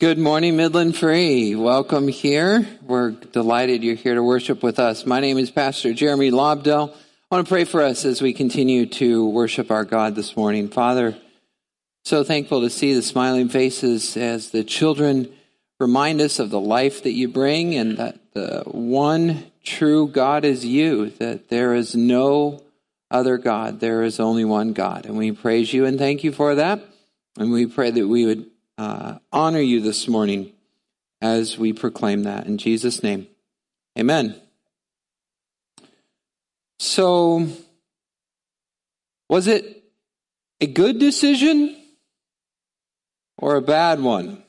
Good morning, Midland Free. Welcome here. We're delighted you're here to worship with us. My name is Pastor Jeremy Lobdell. I want to pray for us as we continue to worship our God this morning. Father, so thankful to see the smiling faces as the children remind us of the life that you bring and that the one true God is you, that there is no other God. There is only one God. And we praise you and thank you for that. And we pray that we would uh, honor you this morning as we proclaim that. In Jesus' name, amen. So, was it a good decision or a bad one?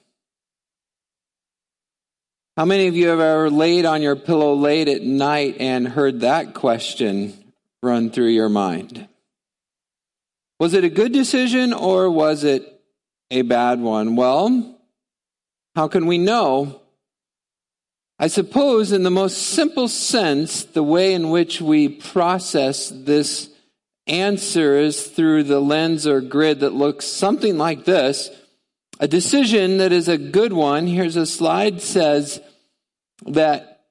How many of you have ever laid on your pillow late at night and heard that question run through your mind? Was it a good decision or was it a bad one? Well, how can we know? I suppose, in the most simple sense, the way in which we process this answer is through the lens or grid that looks something like this. A decision that is a good one, here's a slide, says that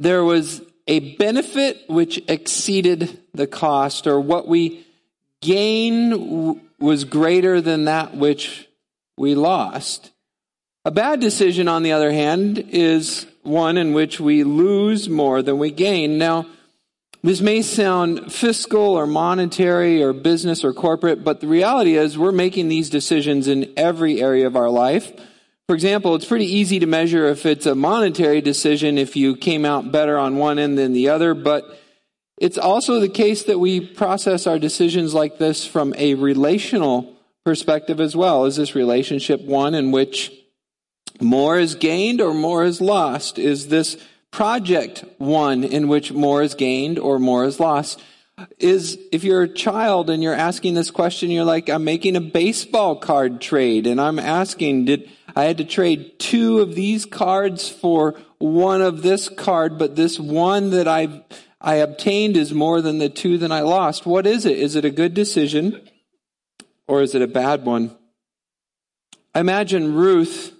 there was a benefit which exceeded the cost, or what we gain was greater than that which we lost. A bad decision, on the other hand, is one in which we lose more than we gain. Now, this may sound fiscal or monetary or business or corporate, but the reality is we're making these decisions in every area of our life. For example, it's pretty easy to measure if it's a monetary decision if you came out better on one end than the other, but it's also the case that we process our decisions like this from a relational perspective as well. Is this relationship one in which more is gained or more is lost? Is this project one in which more is gained or more is lost? Is if you're a child and you're asking this question, you're like, I'm making a baseball card trade and I'm asking, did I had to trade two of these cards for one of this card, but this one that I've I obtained is more than the two that I lost. What is it? Is it a good decision or is it a bad one? I imagine Ruth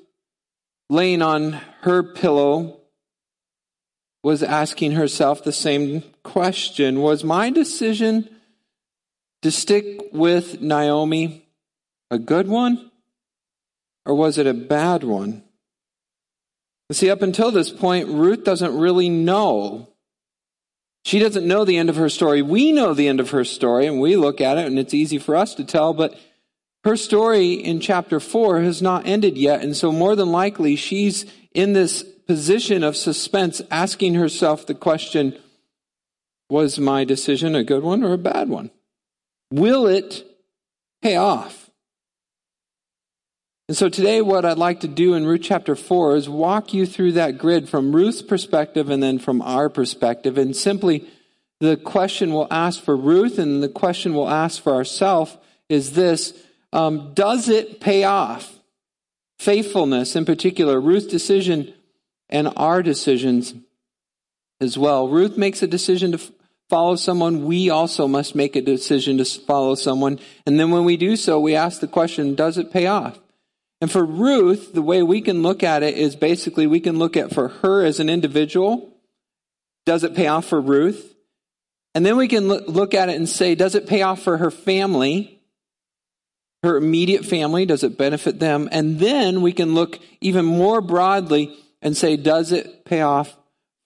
laying on her pillow was asking herself the same question Was my decision to stick with Naomi a good one or was it a bad one? See, up until this point, Ruth doesn't really know she doesn't know the end of her story. We know the end of her story, and we look at it, and it's easy for us to tell, but her story in chapter 4 has not ended yet. And so, more than likely, she's in this position of suspense, asking herself the question Was my decision a good one or a bad one? Will it pay off? And so today, what I'd like to do in Ruth chapter 4 is walk you through that grid from Ruth's perspective and then from our perspective. And simply, the question we'll ask for Ruth and the question we'll ask for ourselves is this um, Does it pay off? Faithfulness, in particular, Ruth's decision and our decisions as well. Ruth makes a decision to follow someone. We also must make a decision to follow someone. And then when we do so, we ask the question Does it pay off? And for Ruth, the way we can look at it is basically we can look at for her as an individual, does it pay off for Ruth? And then we can look at it and say, does it pay off for her family? Her immediate family, does it benefit them? And then we can look even more broadly and say, does it pay off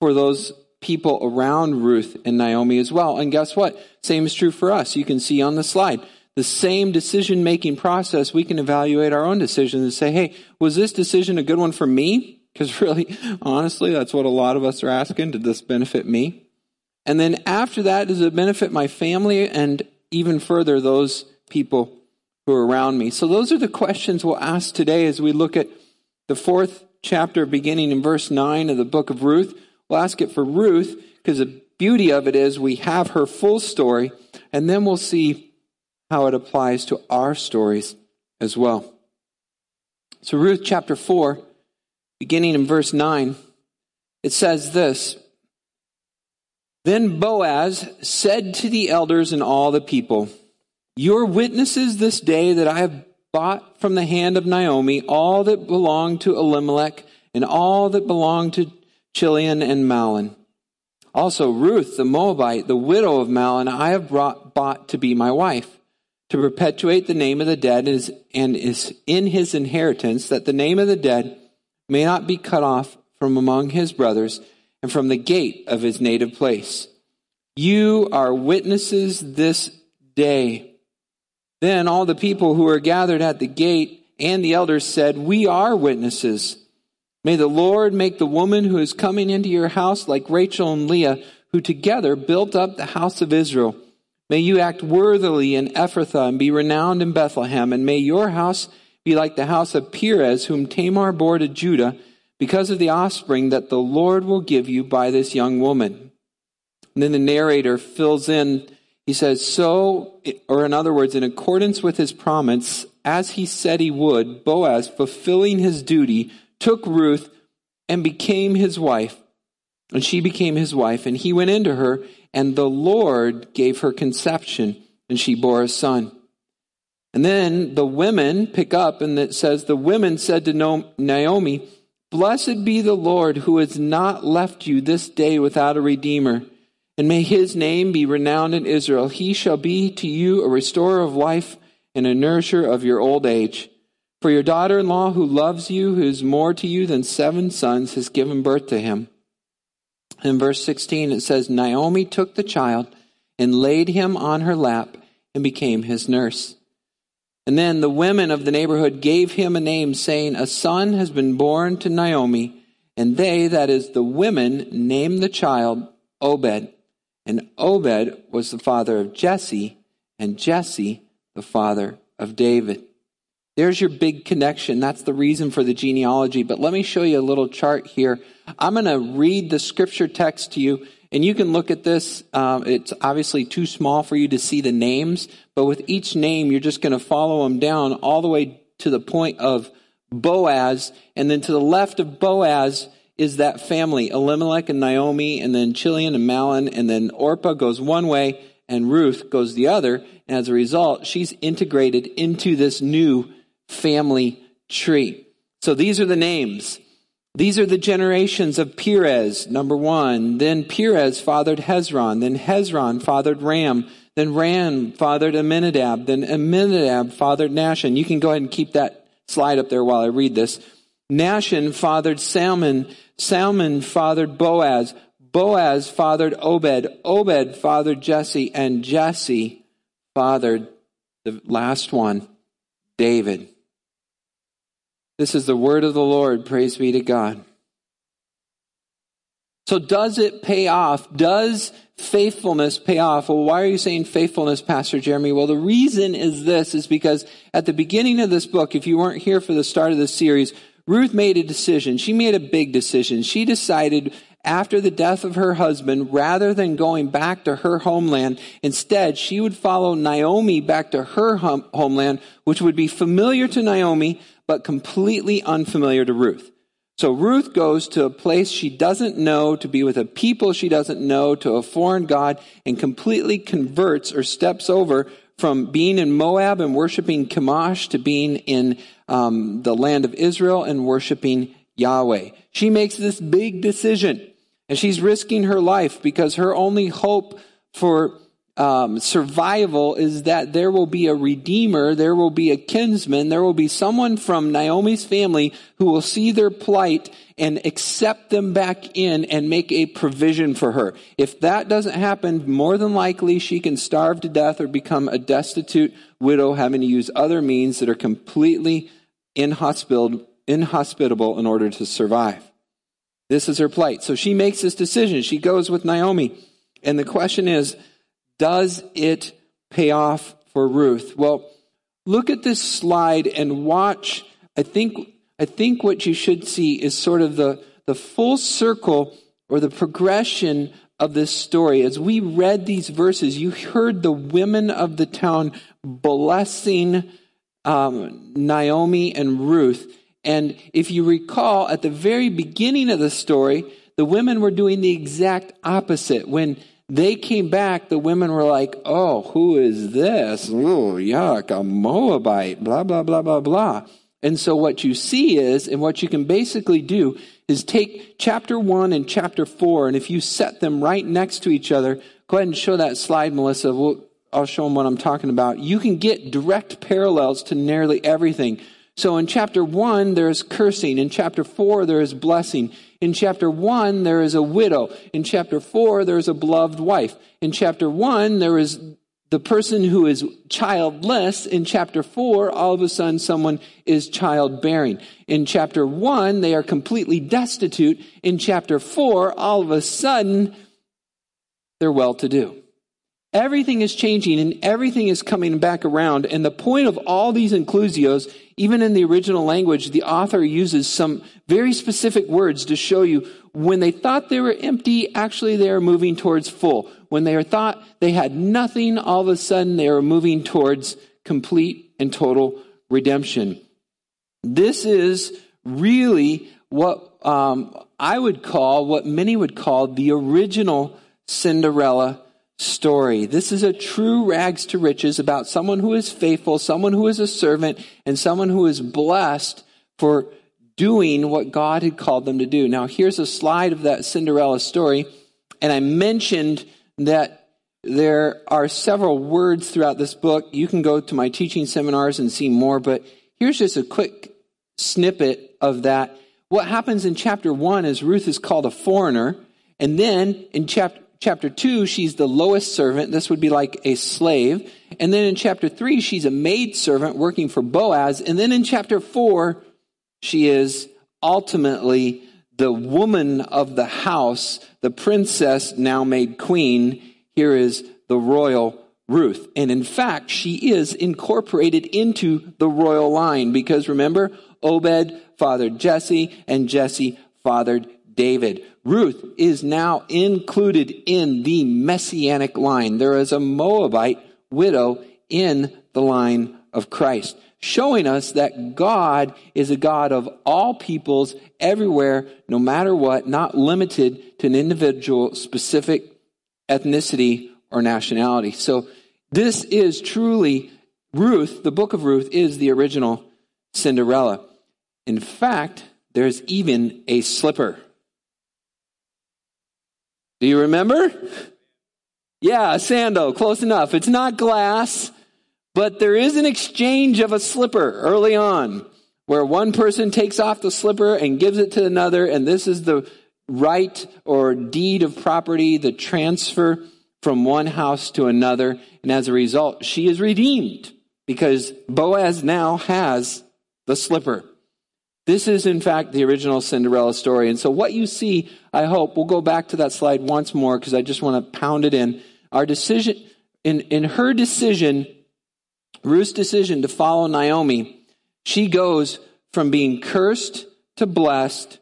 for those people around Ruth and Naomi as well? And guess what? Same is true for us. You can see on the slide the same decision making process, we can evaluate our own decisions and say, hey, was this decision a good one for me? Because really, honestly, that's what a lot of us are asking. Did this benefit me? And then after that, does it benefit my family and even further those people who are around me? So those are the questions we'll ask today as we look at the fourth chapter beginning in verse 9 of the book of Ruth. We'll ask it for Ruth because the beauty of it is we have her full story and then we'll see how it applies to our stories as well. So, Ruth chapter 4, beginning in verse 9, it says this Then Boaz said to the elders and all the people, Your witnesses this day that I have bought from the hand of Naomi all that belonged to Elimelech and all that belonged to Chilion and Mahlon. Also Ruth the Moabite, the widow of Mahlon, I have brought, bought to be my wife, to perpetuate the name of the dead is, and is in his inheritance, that the name of the dead may not be cut off from among his brothers and from the gate of his native place. You are witnesses this day. Then all the people who were gathered at the gate and the elders said, We are witnesses. May the Lord make the woman who is coming into your house like Rachel and Leah, who together built up the house of Israel. May you act worthily in Ephrathah and be renowned in Bethlehem, and may your house be like the house of Perez, whom Tamar bore to Judah, because of the offspring that the Lord will give you by this young woman. And then the narrator fills in, he says, So, or in other words, in accordance with his promise, as he said he would, Boaz, fulfilling his duty, took Ruth and became his wife. And she became his wife, and he went into her, and the Lord gave her conception, and she bore a son. And then the women pick up, and it says, The women said to Naomi, Blessed be the Lord who has not left you this day without a redeemer. And may his name be renowned in Israel. He shall be to you a restorer of life and a nourisher of your old age. For your daughter in law, who loves you, who is more to you than seven sons, has given birth to him. In verse 16, it says, Naomi took the child and laid him on her lap and became his nurse. And then the women of the neighborhood gave him a name, saying, A son has been born to Naomi. And they, that is, the women, named the child Obed. And Obed was the father of Jesse, and Jesse the father of David. There's your big connection. That's the reason for the genealogy. But let me show you a little chart here. I'm going to read the scripture text to you, and you can look at this. Um, it's obviously too small for you to see the names, but with each name, you're just going to follow them down all the way to the point of Boaz. And then to the left of Boaz is that family Elimelech and Naomi, and then Chilion and Mahlon, and then Orpah goes one way, and Ruth goes the other. And as a result, she's integrated into this new family tree. So these are the names. These are the generations of Perez, number one. Then Perez fathered Hezron. Then Hezron fathered Ram. Then Ram fathered Amminadab. Then Amminadab fathered Nahshon. You can go ahead and keep that slide up there while I read this. Nahshon fathered Salmon. Salmon fathered Boaz. Boaz fathered Obed. Obed fathered Jesse. And Jesse fathered the last one, David. This is the word of the Lord. Praise be to God. So, does it pay off? Does faithfulness pay off? Well, why are you saying faithfulness, Pastor Jeremy? Well, the reason is this is because at the beginning of this book, if you weren't here for the start of the series, Ruth made a decision. She made a big decision. She decided after the death of her husband, rather than going back to her homeland, instead she would follow Naomi back to her hum- homeland, which would be familiar to Naomi, but completely unfamiliar to Ruth. So Ruth goes to a place she doesn't know, to be with a people she doesn't know, to a foreign God, and completely converts or steps over from being in Moab and worshiping Chemosh to being in um, the land of Israel and worshiping Yahweh. She makes this big decision, and she's risking her life because her only hope for um, survival is that there will be a redeemer, there will be a kinsman, there will be someone from Naomi's family who will see their plight and accept them back in and make a provision for her. If that doesn't happen, more than likely she can starve to death or become a destitute widow having to use other means that are completely inhospitable, inhospitable in order to survive. This is her plight. So she makes this decision. She goes with Naomi. And the question is, does it pay off for Ruth? Well, look at this slide and watch. I think, I think what you should see is sort of the, the full circle or the progression of this story. As we read these verses, you heard the women of the town blessing um, Naomi and Ruth. And if you recall, at the very beginning of the story, the women were doing the exact opposite. When they came back, the women were like, oh, who is this? Oh, yuck, a Moabite, blah, blah, blah, blah, blah. And so what you see is, and what you can basically do is take chapter one and chapter four, and if you set them right next to each other, go ahead and show that slide, Melissa. We'll, I'll show them what I'm talking about. You can get direct parallels to nearly everything. So in chapter one, there is cursing. In chapter four, there is blessing. In chapter one, there is a widow. In chapter four, there is a beloved wife. In chapter one, there is the person who is childless. In chapter four, all of a sudden someone is childbearing. In chapter one, they are completely destitute. In chapter four, all of a sudden, they're well to do. Everything is changing and everything is coming back around. And the point of all these inclusios, even in the original language, the author uses some very specific words to show you when they thought they were empty, actually they are moving towards full. When they thought they had nothing, all of a sudden they are moving towards complete and total redemption. This is really what um, I would call, what many would call the original Cinderella story. This is a true rags to riches about someone who is faithful, someone who is a servant, and someone who is blessed for doing what God had called them to do. Now, here's a slide of that Cinderella story. And I mentioned that there are several words throughout this book. You can go to my teaching seminars and see more, but here's just a quick snippet of that. What happens in chapter one is Ruth is called a foreigner. And then in chapter, chapter 2, she's the lowest servant. This would be like a slave. And then in chapter 3, she's a maid servant working for Boaz. And then in chapter 4, she is ultimately the woman of the house, the princess now made queen. Here is the royal Ruth. And in fact, she is incorporated into the royal line because remember, Obed fathered Jesse and Jesse fathered David. Ruth is now included in the messianic line. There is a Moabite widow in the line of Christ, showing us that God is a God of all peoples everywhere, no matter what, not limited to an individual specific ethnicity or nationality. So this is truly Ruth, the book of Ruth is the original Cinderella. In fact, there's even a slipper. Do you remember? Yeah, a sandal, close enough. It's not glass, but there is an exchange of a slipper early on where one person takes off the slipper and gives it to another, and this is the right or deed of property, the transfer from one house to another. And as a result, she is redeemed because Boaz now has the slipper. This is, in fact, the original Cinderella story. And so, what you see, I hope, we'll go back to that slide once more because I just want to pound it in. Our decision, in, in her decision, Ruth's decision to follow Naomi, she goes from being cursed to blessed,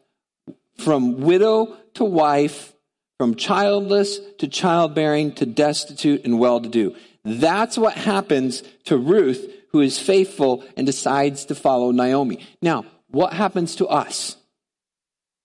from widow to wife, from childless to childbearing to destitute and well to do. That's what happens to Ruth, who is faithful and decides to follow Naomi. Now, what happens to us?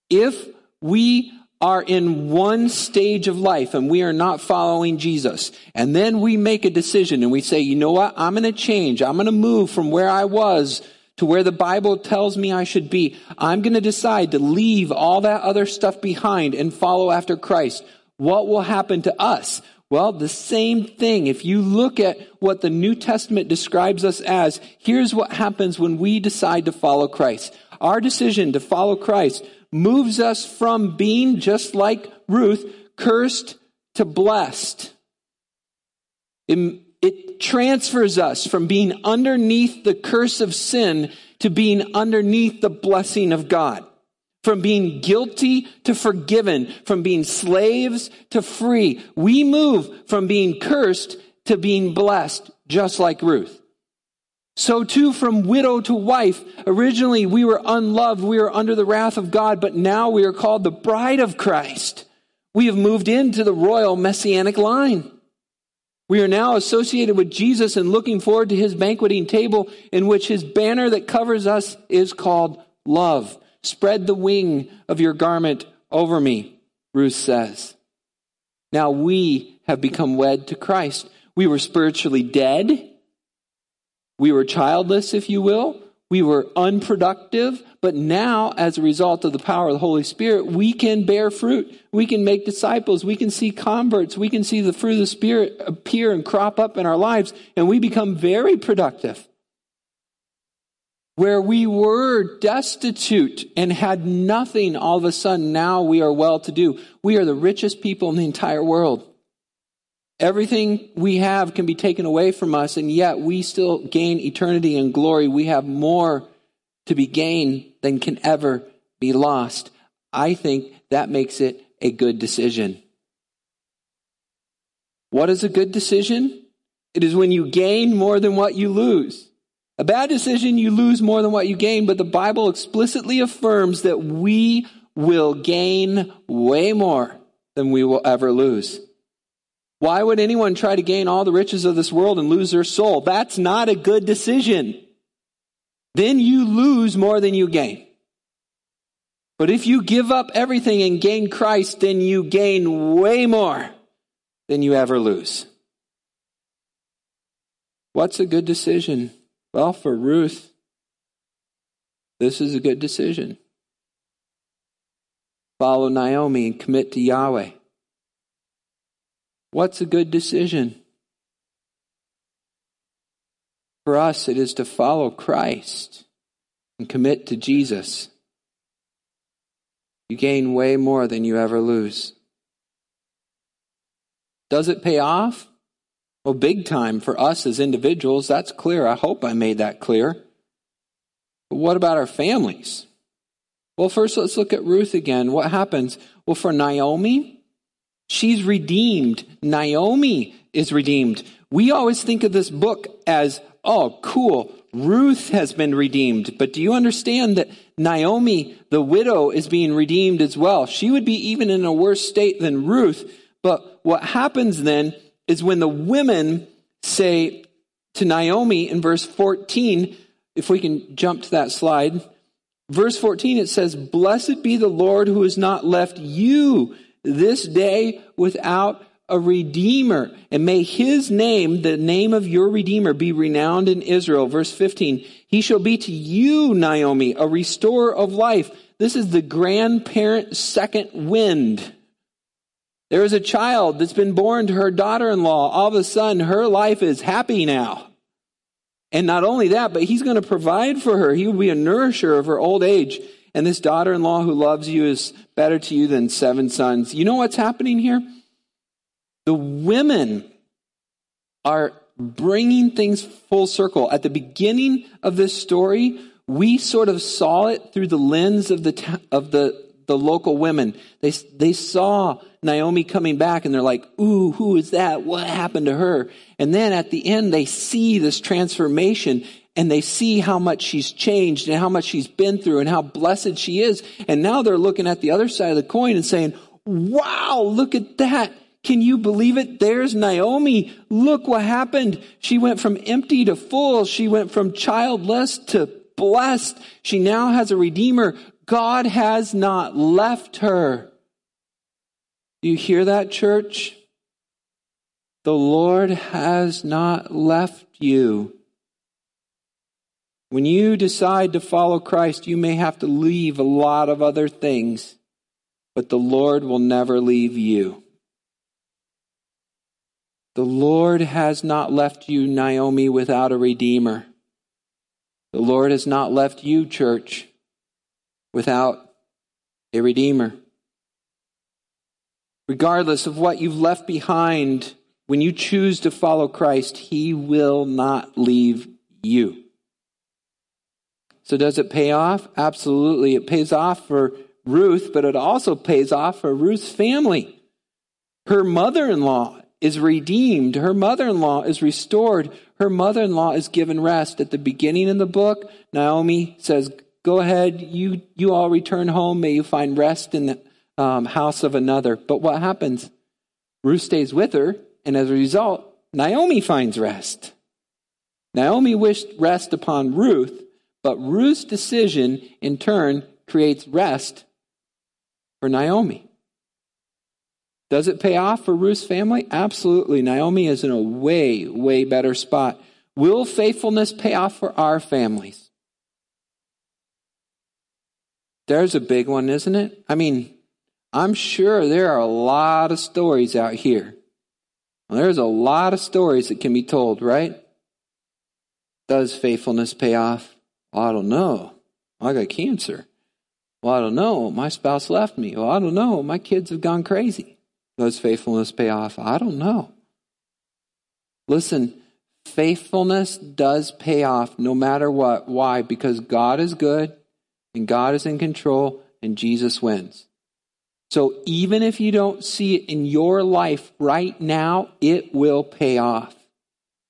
If we are in one stage of life and we are not following Jesus, and then we make a decision and we say, you know what, I'm going to change. I'm going to move from where I was to where the Bible tells me I should be. I'm going to decide to leave all that other stuff behind and follow after Christ. What will happen to us? Well, the same thing. If you look at what the New Testament describes us as, here's what happens when we decide to follow Christ. Our decision to follow Christ moves us from being just like Ruth, cursed to blessed. It, it transfers us from being underneath the curse of sin to being underneath the blessing of God from being guilty to forgiven, from being slaves to free. We move from being cursed to being blessed, just like Ruth. So too from widow to wife. Originally we were unloved. We were under the wrath of God, but now we are called the bride of Christ. We have moved into the royal messianic line. We are now associated with Jesus and looking forward to his banqueting table in which his banner that covers us is called love. Spread the wing of your garment over me, Ruth says. Now we have become wed to Christ. We were spiritually dead. We were childless, if you will. We were unproductive. But now, as a result of the power of the Holy Spirit, we can bear fruit. We can make disciples. We can see converts. We can see the fruit of the Spirit appear and crop up in our lives. And we become very productive. Where we were destitute and had nothing, all of a sudden now we are well to do. We are the richest people in the entire world. Everything we have can be taken away from us, and yet we still gain eternity and glory. We have more to be gained than can ever be lost. I think that makes it a good decision. What is a good decision? It is when you gain more than what you lose. A bad decision, you lose more than what you gain, but the Bible explicitly affirms that we will gain way more than we will ever lose. Why would anyone try to gain all the riches of this world and lose their soul? That's not a good decision. Then you lose more than you gain. But if you give up everything and gain Christ, then you gain way more than you ever lose. What's a good decision? Well, for Ruth, this is a good decision. Follow Naomi and commit to Yahweh. What's a good decision? For us, it is to follow Christ and commit to Jesus. You gain way more than you ever lose. Does it pay off? Well, big time for us as individuals, that's clear. I hope I made that clear. But what about our families? Well, first let's look at Ruth again. What happens? Well, for Naomi, she's redeemed. Naomi is redeemed. We always think of this book as, oh, cool. Ruth has been redeemed. But do you understand that Naomi, the widow, is being redeemed as well? She would be even in a worse state than Ruth. But what happens then is when the women say to Naomi in verse 14, if we can jump to that slide, verse 14 it says, Blessed be the Lord who has not left you this day without a redeemer. And may his name, the name of your redeemer, be renowned in Israel. Verse 15, he shall be to you, Naomi, a restorer of life. This is the grandparent second wind. There is a child that's been born to her daughter in law. All of a sudden, her life is happy now. And not only that, but he's going to provide for her. He will be a nourisher of her old age. And this daughter in law who loves you is better to you than seven sons. You know what's happening here? The women are bringing things full circle. At the beginning of this story, we sort of saw it through the lens of the, of the the local women. They, they saw Naomi coming back and they're like, ooh, who is that? What happened to her? And then at the end, they see this transformation and they see how much she's changed and how much she's been through and how blessed she is. And now they're looking at the other side of the coin and saying, wow, look at that. Can you believe it? There's Naomi. Look what happened. She went from empty to full. She went from childless to blessed. She now has a redeemer. God has not left her. Do you hear that, church? The Lord has not left you. When you decide to follow Christ, you may have to leave a lot of other things, but the Lord will never leave you. The Lord has not left you, Naomi, without a Redeemer. The Lord has not left you, church, without a Redeemer. Regardless of what you've left behind, when you choose to follow Christ, He will not leave you. So, does it pay off? Absolutely. It pays off for Ruth, but it also pays off for Ruth's family. Her mother in law is redeemed, her mother in law is restored, her mother in law is given rest. At the beginning of the book, Naomi says, Go ahead, you, you all return home. May you find rest in the um, house of another. But what happens? Ruth stays with her, and as a result, Naomi finds rest. Naomi wished rest upon Ruth, but Ruth's decision in turn creates rest for Naomi. Does it pay off for Ruth's family? Absolutely. Naomi is in a way, way better spot. Will faithfulness pay off for our families? There's a big one, isn't it? I mean, I'm sure there are a lot of stories out here. There's a lot of stories that can be told, right? Does faithfulness pay off? Well, I don't know. I got cancer. Well, I don't know. My spouse left me. Well, I don't know. My kids have gone crazy. Does faithfulness pay off? I don't know. Listen, faithfulness does pay off no matter what. Why? Because God is good and God is in control and Jesus wins. So even if you don't see it in your life right now, it will pay off.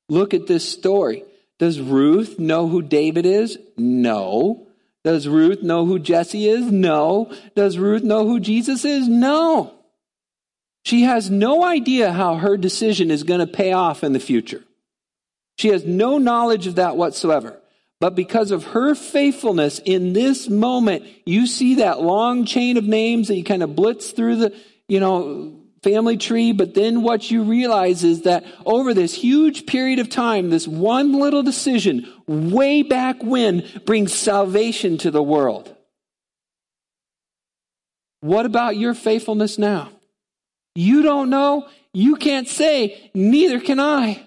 Look at this story. Does Ruth know who David is? No. Does Ruth know who Jesse is? No. Does Ruth know who Jesus is? No. She has no idea how her decision is going to pay off in the future. She has no knowledge of that whatsoever. But because of her faithfulness in this moment, you see that long chain of names that you kind of blitz through the, you know, family tree. But then what you realize is that over this huge period of time, this one little decision way back when brings salvation to the world. What about your faithfulness now? You don't know. You can't say, neither can I.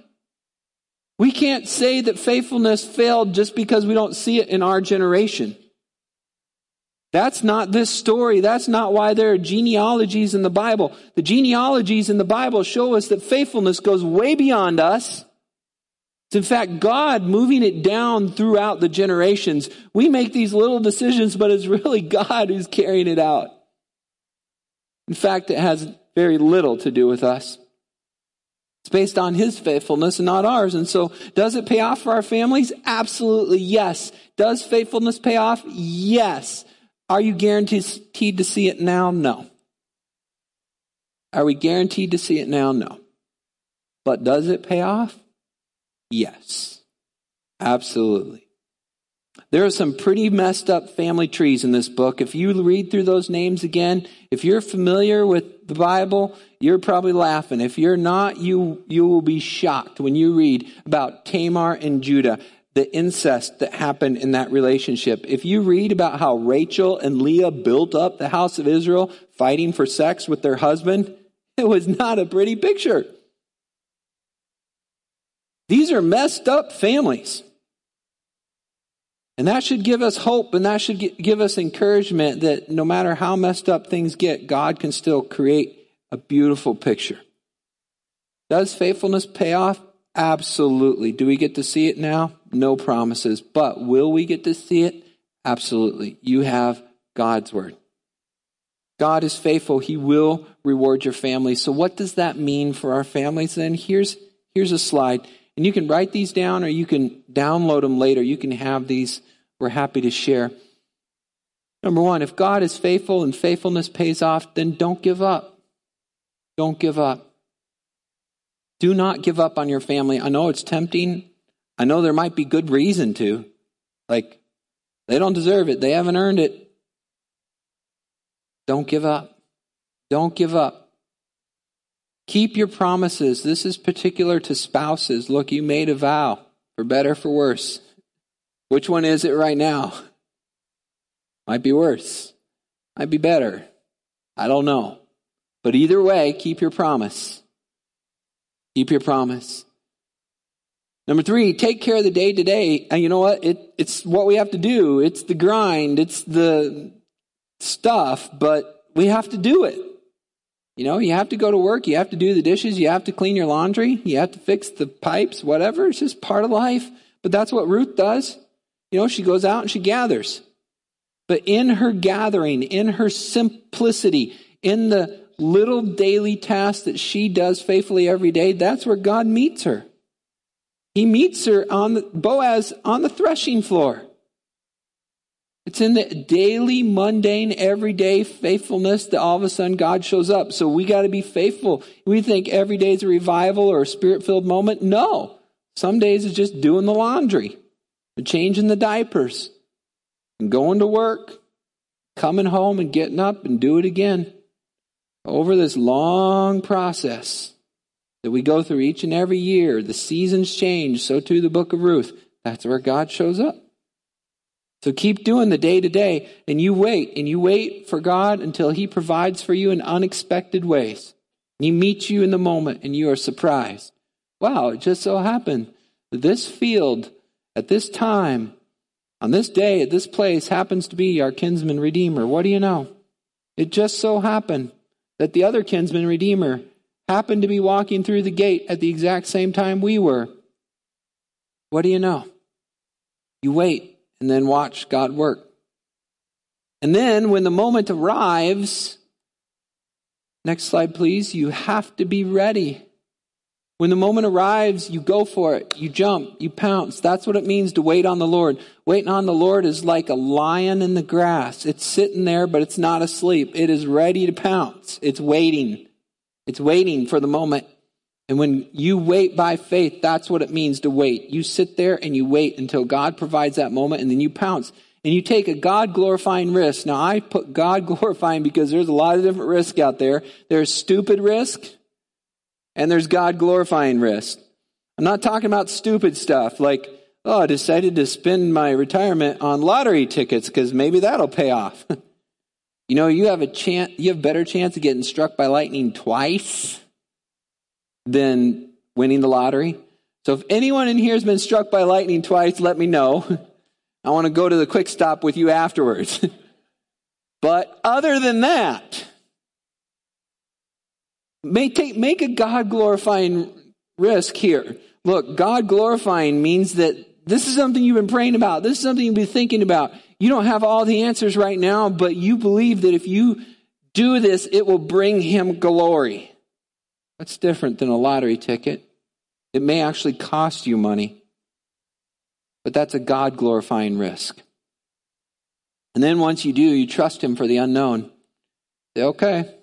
We can't say that faithfulness failed just because we don't see it in our generation. That's not this story. That's not why there are genealogies in the Bible. The genealogies in the Bible show us that faithfulness goes way beyond us. It's in fact God moving it down throughout the generations. We make these little decisions, but it's really God who's carrying it out. In fact, it has very little to do with us. It's based on his faithfulness and not ours. And so, does it pay off for our families? Absolutely yes. Does faithfulness pay off? Yes. Are you guaranteed to see it now? No. Are we guaranteed to see it now? No. But does it pay off? Yes. Absolutely. There are some pretty messed up family trees in this book. If you read through those names again, if you're familiar with the Bible, you're probably laughing. If you're not, you, you will be shocked when you read about Tamar and Judah, the incest that happened in that relationship. If you read about how Rachel and Leah built up the house of Israel fighting for sex with their husband, it was not a pretty picture. These are messed up families. And that should give us hope and that should give us encouragement that no matter how messed up things get, God can still create a beautiful picture. Does faithfulness pay off? Absolutely. Do we get to see it now? No promises. But will we get to see it? Absolutely. You have God's word. God is faithful. He will reward your family. So what does that mean for our families then? Here's, here's a slide. And you can write these down or you can download them later. You can have these. We're happy to share. Number one, if God is faithful and faithfulness pays off, then don't give up. Don't give up. Do not give up on your family. I know it's tempting. I know there might be good reason to. Like, they don't deserve it. They haven't earned it. Don't give up. Don't give up. Keep your promises. This is particular to spouses. Look, you made a vow, for better, for worse. Which one is it right now? Might be worse. Might be better. I don't know. But either way, keep your promise. Keep your promise. Number three, take care of the day to day. And you know what? It, it's what we have to do. It's the grind. It's the stuff, but we have to do it. You know, you have to go to work, you have to do the dishes, you have to clean your laundry, you have to fix the pipes, whatever. It's just part of life. But that's what Ruth does. You know, she goes out and she gathers. But in her gathering, in her simplicity, in the little daily tasks that she does faithfully every day, that's where God meets her. He meets her on the, Boaz on the threshing floor. It's in the daily, mundane, everyday faithfulness that all of a sudden God shows up. So we got to be faithful. We think every day is a revival or a spirit filled moment. No. Some days it's just doing the laundry, changing the diapers, and going to work, coming home and getting up and do it again. over this long process that we go through each and every year, the seasons change, so too the book of Ruth. That's where God shows up. So keep doing the day to day, and you wait, and you wait for God until He provides for you in unexpected ways. He meets you in the moment, and you are surprised. Wow, it just so happened that this field at this time, on this day, at this place, happens to be our kinsman redeemer. What do you know? It just so happened that the other kinsman redeemer happened to be walking through the gate at the exact same time we were. What do you know? You wait and then watch God work. And then when the moment arrives, next slide please, you have to be ready. When the moment arrives, you go for it. You jump, you pounce. That's what it means to wait on the Lord. Waiting on the Lord is like a lion in the grass. It's sitting there, but it's not asleep. It is ready to pounce. It's waiting. It's waiting for the moment. And when you wait by faith, that's what it means to wait. You sit there and you wait until God provides that moment and then you pounce. And you take a God glorifying risk. Now I put God glorifying because there's a lot of different risk out there. There's stupid risk and there's God glorifying risk. I'm not talking about stupid stuff like, oh, I decided to spend my retirement on lottery tickets because maybe that'll pay off. you know, you have a chance, you have better chance of getting struck by lightning twice than winning the lottery. So if anyone in here has been struck by lightning twice, let me know. I want to go to the quick stop with you afterwards. but other than that, Make, make a God glorifying risk here. Look, God glorifying means that this is something you've been praying about. This is something you've been thinking about. You don't have all the answers right now, but you believe that if you do this, it will bring him glory. That's different than a lottery ticket. It may actually cost you money, but that's a God glorifying risk. And then once you do, you trust him for the unknown. Say, okay,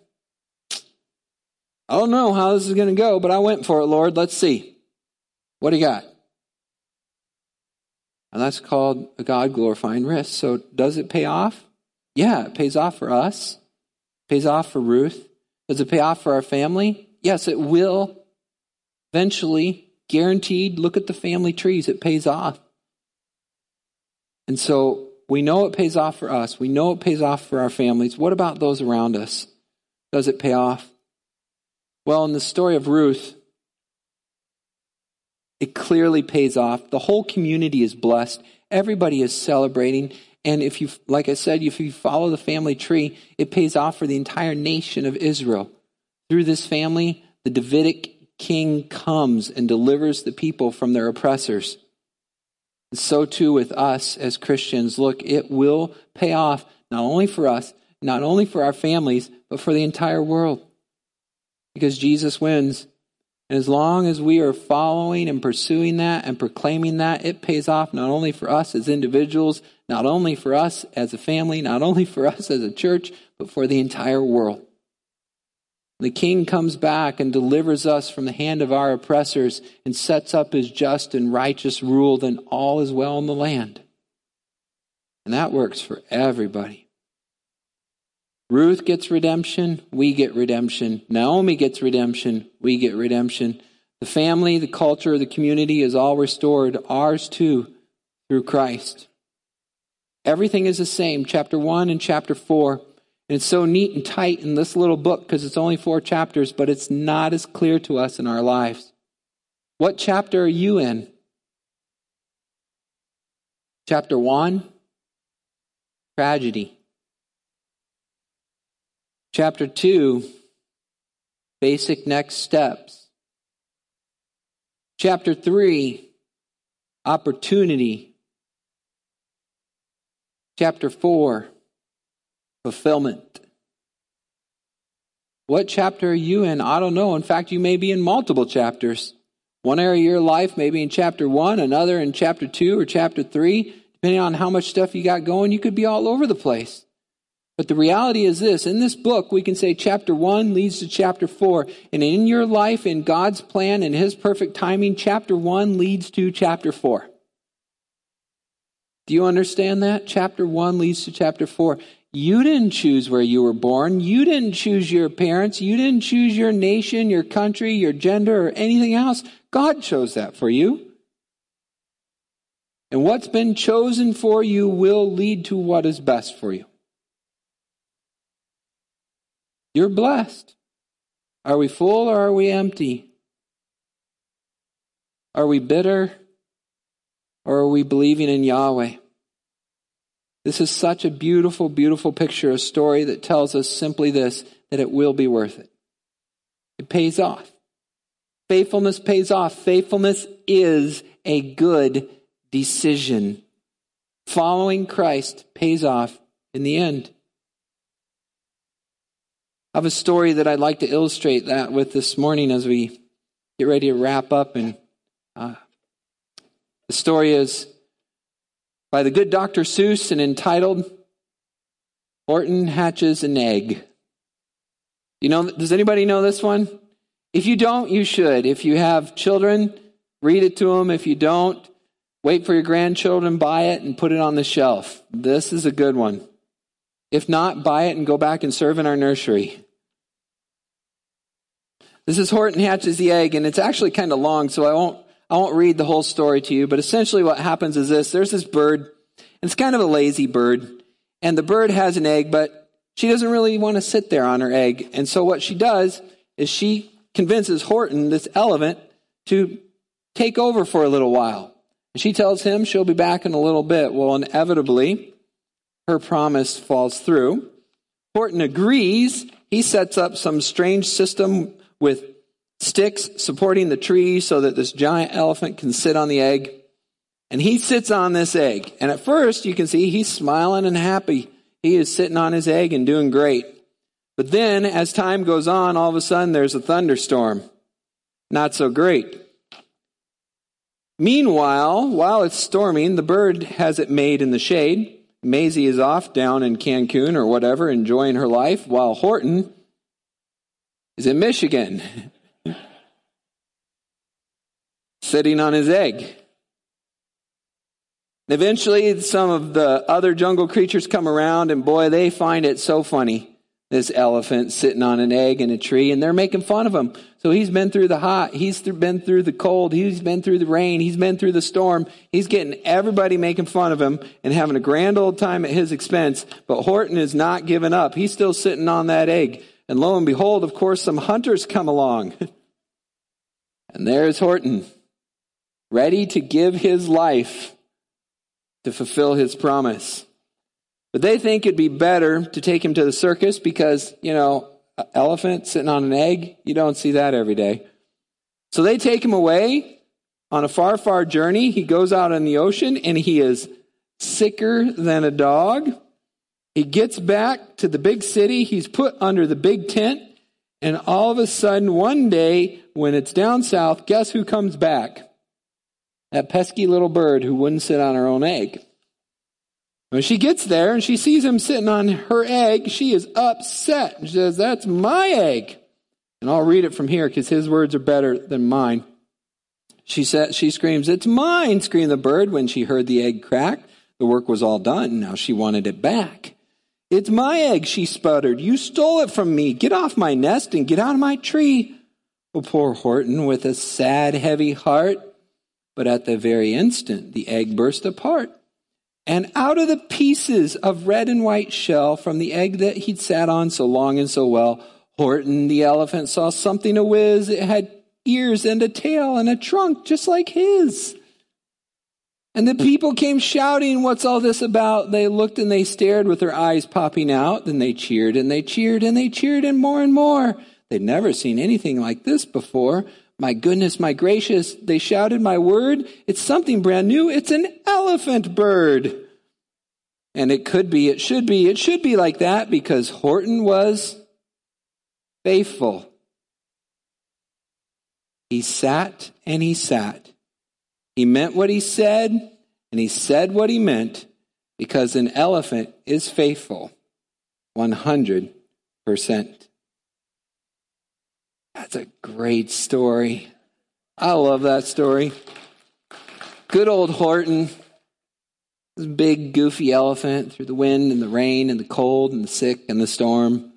I don't know how this is going to go, but I went for it, Lord. Let's see. What do you got? And that's called a God glorifying risk. So does it pay off? Yeah, it pays off for us. It pays off for Ruth. Does it pay off for our family? Yes, it will. Eventually, guaranteed. Look at the family trees. It pays off. And so we know it pays off for us. We know it pays off for our families. What about those around us? Does it pay off? Well, in the story of Ruth, it clearly pays off. The whole community is blessed. Everybody is celebrating. And if you, like I said, if you follow the family tree, it pays off for the entire nation of Israel. Through this family, the Davidic king comes and delivers the people from their oppressors. And so too with us as Christians. Look, it will pay off not only for us, not only for our families, but for the entire world because Jesus wins. And as long as we are following and pursuing that and proclaiming that, it pays off not only for us as individuals, not only for us as a family, not only for us as a church, but for the entire world. The king comes back and delivers us from the hand of our oppressors and sets up his just and righteous rule, then all is well in the land. And that works for everybody. Ruth gets redemption, we get redemption. Naomi gets redemption, we get redemption. The family, the culture, the community is all restored, ours too, through Christ. Everything is the same, chapter 1 and chapter 4. And it's so neat and tight in this little book because it's only four chapters, but it's not as clear to us in our lives. What chapter are you in? Chapter 1 Tragedy. Chapter 2 Basic next steps. Chapter 3 Opportunity. Chapter 4 Fulfillment. What chapter are you in? I don't know. In fact, you may be in multiple chapters. One area of your life may be in chapter 1, another in chapter 2 or chapter 3. Depending on how much stuff you got going, you could be all over the place. But the reality is this in this book, we can say chapter 1 leads to chapter 4. And in your life, in God's plan and His perfect timing, chapter 1 leads to chapter 4. Do you understand that? Chapter 1 leads to chapter 4. You didn't choose where you were born. You didn't choose your parents. You didn't choose your nation, your country, your gender, or anything else. God chose that for you. And what's been chosen for you will lead to what is best for you. You're blessed. Are we full or are we empty? Are we bitter or are we believing in Yahweh? This is such a beautiful, beautiful picture, a story that tells us simply this that it will be worth it. It pays off. Faithfulness pays off. Faithfulness is a good decision. Following Christ pays off in the end. I have a story that I'd like to illustrate that with this morning as we get ready to wrap up. And uh, the story is by the good Dr. Seuss and entitled Horton Hatches an Egg. You know, does anybody know this one? If you don't, you should. If you have children, read it to them. If you don't, Wait for your grandchildren, buy it, and put it on the shelf. This is a good one. If not, buy it and go back and serve in our nursery. This is Horton hatches the egg, and it's actually kind of long, so I won't, I won't read the whole story to you, but essentially what happens is this. There's this bird, and it's kind of a lazy bird, and the bird has an egg, but she doesn't really want to sit there on her egg. And so what she does is she convinces Horton, this elephant, to take over for a little while. She tells him she'll be back in a little bit. Well, inevitably, her promise falls through. Horton agrees. He sets up some strange system with sticks supporting the tree so that this giant elephant can sit on the egg. And he sits on this egg. And at first, you can see he's smiling and happy. He is sitting on his egg and doing great. But then, as time goes on, all of a sudden there's a thunderstorm. Not so great. Meanwhile, while it's storming, the bird has it made in the shade. Mayzie is off down in Cancun or whatever, enjoying her life, while Horton is in Michigan, sitting on his egg. Eventually, some of the other jungle creatures come around, and boy, they find it so funny this elephant sitting on an egg in a tree and they're making fun of him. So he's been through the hot, he's been through the cold, he's been through the rain, he's been through the storm. He's getting everybody making fun of him and having a grand old time at his expense. But Horton is not giving up. He's still sitting on that egg. And lo and behold, of course, some hunters come along. and there's Horton, ready to give his life to fulfill his promise. But they think it'd be better to take him to the circus because, you know, elephant sitting on an egg, you don't see that every day. So they take him away on a far, far journey. He goes out in the ocean and he is sicker than a dog. He gets back to the big city. He's put under the big tent. And all of a sudden, one day, when it's down south, guess who comes back? That pesky little bird who wouldn't sit on her own egg. When she gets there and she sees him sitting on her egg, she is upset. She says, That's my egg. And I'll read it from here because his words are better than mine. She said, she screams, It's mine, screamed the bird when she heard the egg crack. The work was all done. Now she wanted it back. It's my egg, she sputtered. You stole it from me. Get off my nest and get out of my tree. Oh, poor Horton with a sad, heavy heart. But at the very instant, the egg burst apart. And out of the pieces of red and white shell from the egg that he'd sat on so long and so well, Horton the elephant saw something a whiz. It had ears and a tail and a trunk just like his. And the people came shouting, What's all this about? They looked and they stared with their eyes popping out. Then they cheered and they cheered and they cheered and more and more. They'd never seen anything like this before. My goodness, my gracious, they shouted my word. It's something brand new. It's an elephant bird. And it could be, it should be, it should be like that because Horton was faithful. He sat and he sat. He meant what he said and he said what he meant because an elephant is faithful 100%. That's a great story. I love that story. Good old Horton. This big, goofy elephant through the wind and the rain and the cold and the sick and the storm.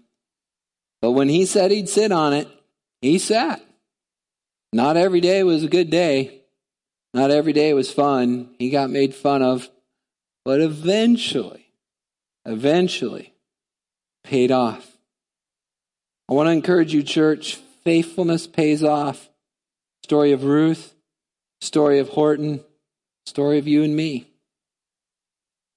But when he said he'd sit on it, he sat. Not every day was a good day. Not every day was fun. He got made fun of. But eventually, eventually, paid off. I want to encourage you, church. Faithfulness pays off. Story of Ruth, story of Horton, story of you and me.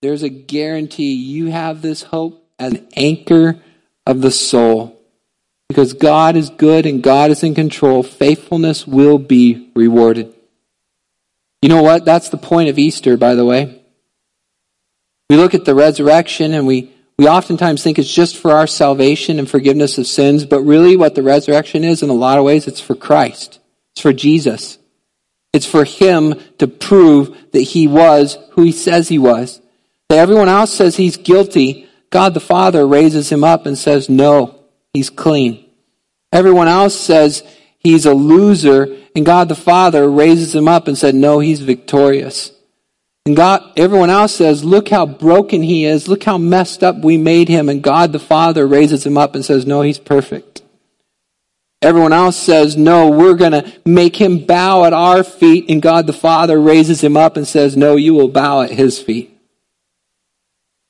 There's a guarantee you have this hope as an anchor of the soul. Because God is good and God is in control, faithfulness will be rewarded. You know what? That's the point of Easter, by the way. We look at the resurrection and we, we oftentimes think it's just for our salvation and forgiveness of sins, but really what the resurrection is, in a lot of ways, it's for Christ. It's for Jesus. It's for Him to prove that He was who He says He was. That everyone else says He's guilty. God the Father raises Him up and says, no, He's clean. Everyone else says He's a loser, and God the Father raises Him up and said, no, He's victorious. And God, everyone else says, look how broken he is. Look how messed up we made him. And God the Father raises him up and says, no, he's perfect. Everyone else says, no, we're going to make him bow at our feet. And God the Father raises him up and says, no, you will bow at his feet.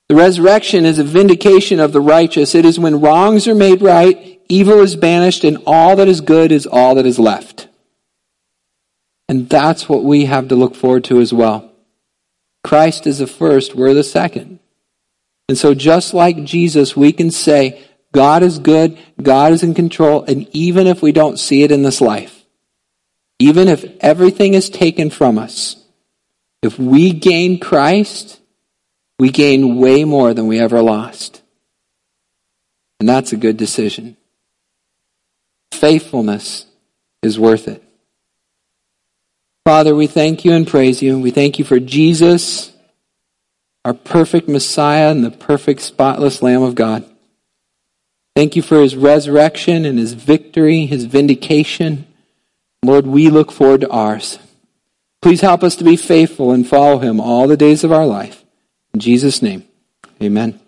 The resurrection is a vindication of the righteous. It is when wrongs are made right, evil is banished, and all that is good is all that is left. And that's what we have to look forward to as well. Christ is the first, we're the second. And so, just like Jesus, we can say, God is good, God is in control, and even if we don't see it in this life, even if everything is taken from us, if we gain Christ, we gain way more than we ever lost. And that's a good decision. Faithfulness is worth it. Father, we thank you and praise you. We thank you for Jesus, our perfect Messiah and the perfect spotless Lamb of God. Thank you for his resurrection and his victory, his vindication. Lord, we look forward to ours. Please help us to be faithful and follow him all the days of our life. In Jesus' name, amen.